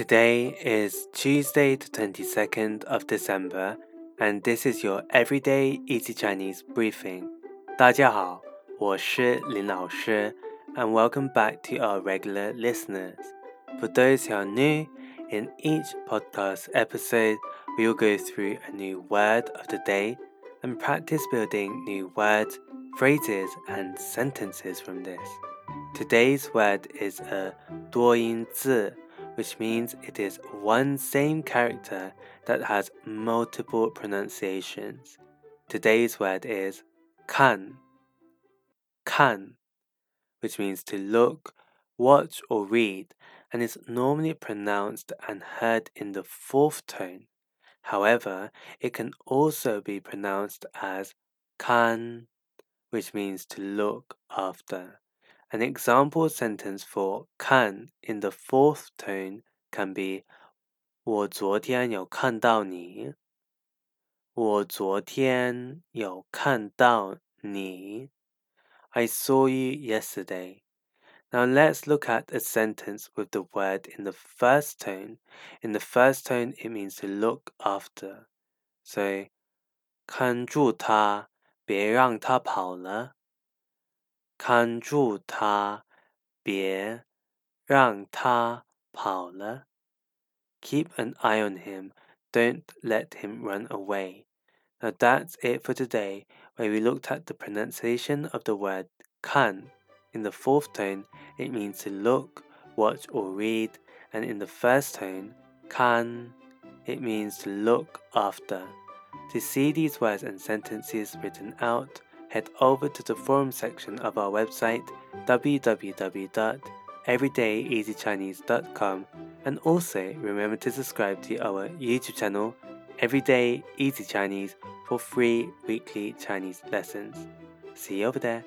Today is Tuesday, the 22nd of December, and this is your Everyday Easy Chinese briefing. 大家好，我是林老师, and welcome back to our regular listeners. For those who are new, in each podcast episode, we will go through a new word of the day and practice building new words, phrases, and sentences from this. Today's word is a 多音字 Which means it is one same character that has multiple pronunciations. Today's word is kan. Kan, which means to look, watch, or read, and is normally pronounced and heard in the fourth tone. However, it can also be pronounced as kan, which means to look after. An example sentence for 看 in the fourth tone can be 我昨天有看到你。我昨天有看到你。I saw you yesterday. Now let's look at a sentence with the word in the first tone. In the first tone, it means to look after. So, 看住他，别让他跑了。 看住他，别让他跑了。Keep an eye on him. Don't let him run away. Now that's it for today, where we looked at the pronunciation of the word kan. In the fourth tone, it means to look, watch, or read, and in the first tone, kan, it means to look after. To see these words and sentences written out, head over to the forum section of our website www.everydayeasychinese.com and also remember to subscribe to our YouTube channel Everyday Easy Chinese for free weekly Chinese lessons. See you over there.